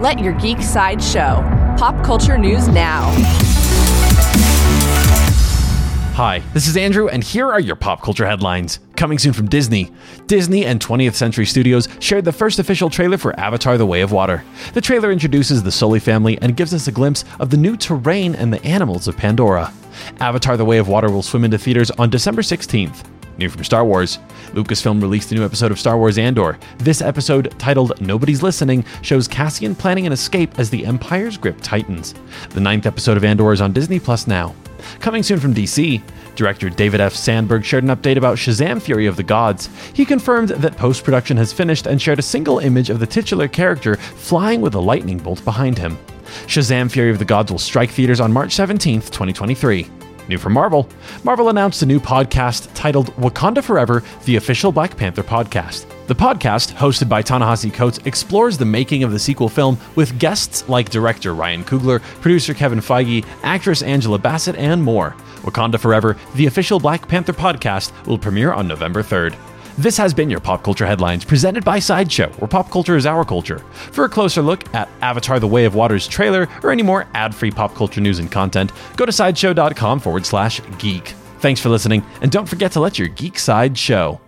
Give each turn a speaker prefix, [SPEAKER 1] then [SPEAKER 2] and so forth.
[SPEAKER 1] Let your geek side show. Pop culture news now.
[SPEAKER 2] Hi, this is Andrew, and here are your pop culture headlines. Coming soon from Disney. Disney and 20th Century Studios shared the first official trailer for Avatar The Way of Water. The trailer introduces the Sully family and gives us a glimpse of the new terrain and the animals of Pandora. Avatar The Way of Water will swim into theaters on December 16th. New from Star Wars. Lucasfilm released a new episode of Star Wars Andor. This episode, titled Nobody's Listening, shows Cassian planning an escape as the Empire's grip tightens. The ninth episode of Andor is on Disney Plus now. Coming soon from DC, director David F. Sandberg shared an update about Shazam Fury of the Gods. He confirmed that post production has finished and shared a single image of the titular character flying with a lightning bolt behind him. Shazam Fury of the Gods will strike theaters on March 17, 2023. New from Marvel, Marvel announced a new podcast titled Wakanda Forever, the official Black Panther podcast. The podcast, hosted by Ta-Nehisi Coates, explores the making of the sequel film with guests like director Ryan Coogler, producer Kevin Feige, actress Angela Bassett, and more. Wakanda Forever, the official Black Panther podcast, will premiere on November 3rd. This has been your Pop Culture Headlines presented by Sideshow, where pop culture is our culture. For a closer look at Avatar The Way of Water's trailer or any more ad free pop culture news and content, go to sideshow.com forward slash geek. Thanks for listening, and don't forget to let your geek side show.